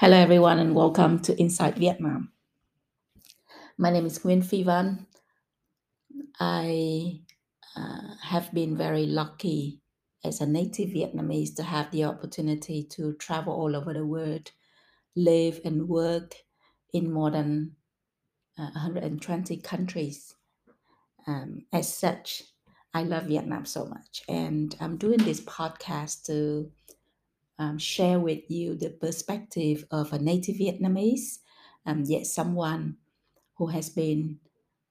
Hello, everyone, and welcome to Insight Vietnam. My name is Nguyen Phi Van. I uh, have been very lucky as a native Vietnamese to have the opportunity to travel all over the world, live and work in more than uh, 120 countries. Um, as such, I love Vietnam so much, and I'm doing this podcast to um, share with you the perspective of a native Vietnamese, um, yet someone who has been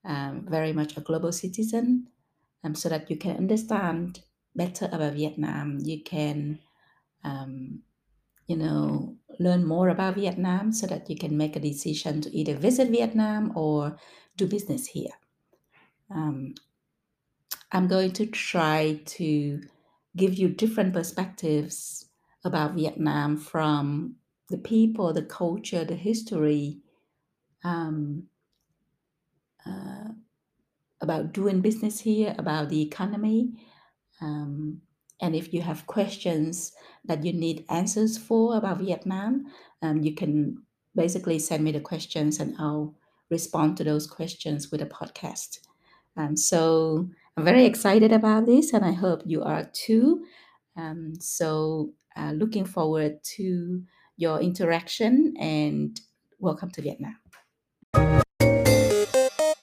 um, very much a global citizen, um, so that you can understand better about Vietnam. You can, um, you know, learn more about Vietnam so that you can make a decision to either visit Vietnam or do business here. Um, I'm going to try to give you different perspectives about Vietnam from the people, the culture, the history, um, uh, about doing business here, about the economy. Um, and if you have questions that you need answers for about Vietnam, um, you can basically send me the questions and I'll respond to those questions with a podcast. Um, so I'm very excited about this and I hope you are too. Um, so uh, looking forward to your interaction and welcome to Vietnam.